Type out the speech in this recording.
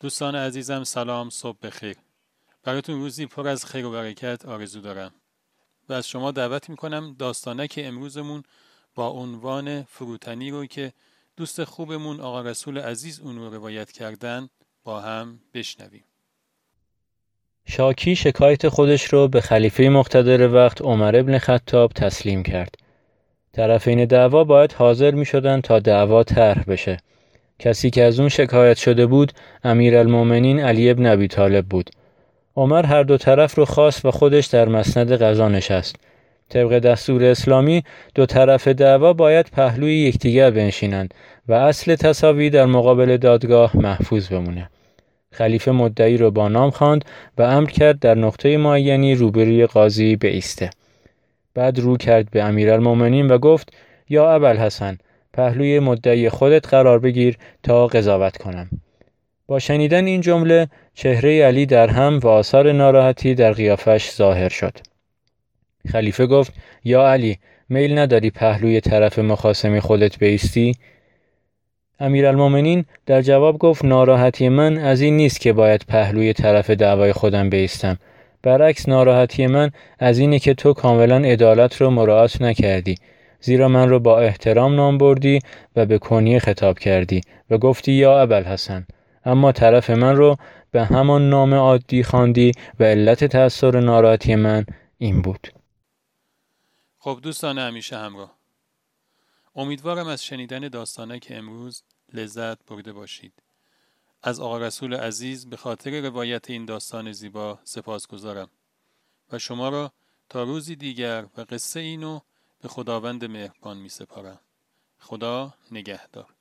دوستان عزیزم سلام صبح بخیر براتون روزی پر از خیر و برکت آرزو دارم و از شما دعوت می‌کنم داستانک امروزمون با عنوان فروتنی رو که دوست خوبمون آقا رسول عزیز اون رو روایت کردن با هم بشنویم شاکی شکایت خودش رو به خلیفه مقتدر وقت عمر ابن خطاب تسلیم کرد. طرفین دعوا باید حاضر می شدن تا دعوا طرح بشه. کسی که از اون شکایت شده بود امیرالمؤمنین علی ابن ابی طالب بود. عمر هر دو طرف رو خواست و خودش در مسند قضا نشست. طبق دستور اسلامی دو طرف دعوا باید پهلوی یکدیگر بنشینند و اصل تصاوی در مقابل دادگاه محفوظ بمونه. خلیفه مدعی رو با نام خواند و امر کرد در نقطه معینی روبروی قاضی ایسته. بعد رو کرد به امیرالمؤمنین و گفت یا ابوالحسن پهلوی مدعی خودت قرار بگیر تا قضاوت کنم. با شنیدن این جمله چهره علی در هم و آثار ناراحتی در قیافش ظاهر شد. خلیفه گفت یا علی میل نداری پهلوی طرف مخاسمی خودت بیستی؟ امیرالمؤمنین در جواب گفت ناراحتی من از این نیست که باید پهلوی طرف دعوای خودم بیستم برعکس ناراحتی من از اینه که تو کاملا عدالت رو مراعات نکردی زیرا من رو با احترام نام بردی و به کنی خطاب کردی و گفتی یا ابوالحسن اما طرف من رو به همان نام عادی خواندی و علت تأثیر ناراحتی من این بود خب دوستان همیشه همراه امیدوارم از شنیدن داستانه که امروز لذت برده باشید. از آقا رسول عزیز به خاطر روایت این داستان زیبا سپاس گذارم و شما را تا روزی دیگر و قصه اینو به خداوند مهربان می سپارم. خدا نگهدار.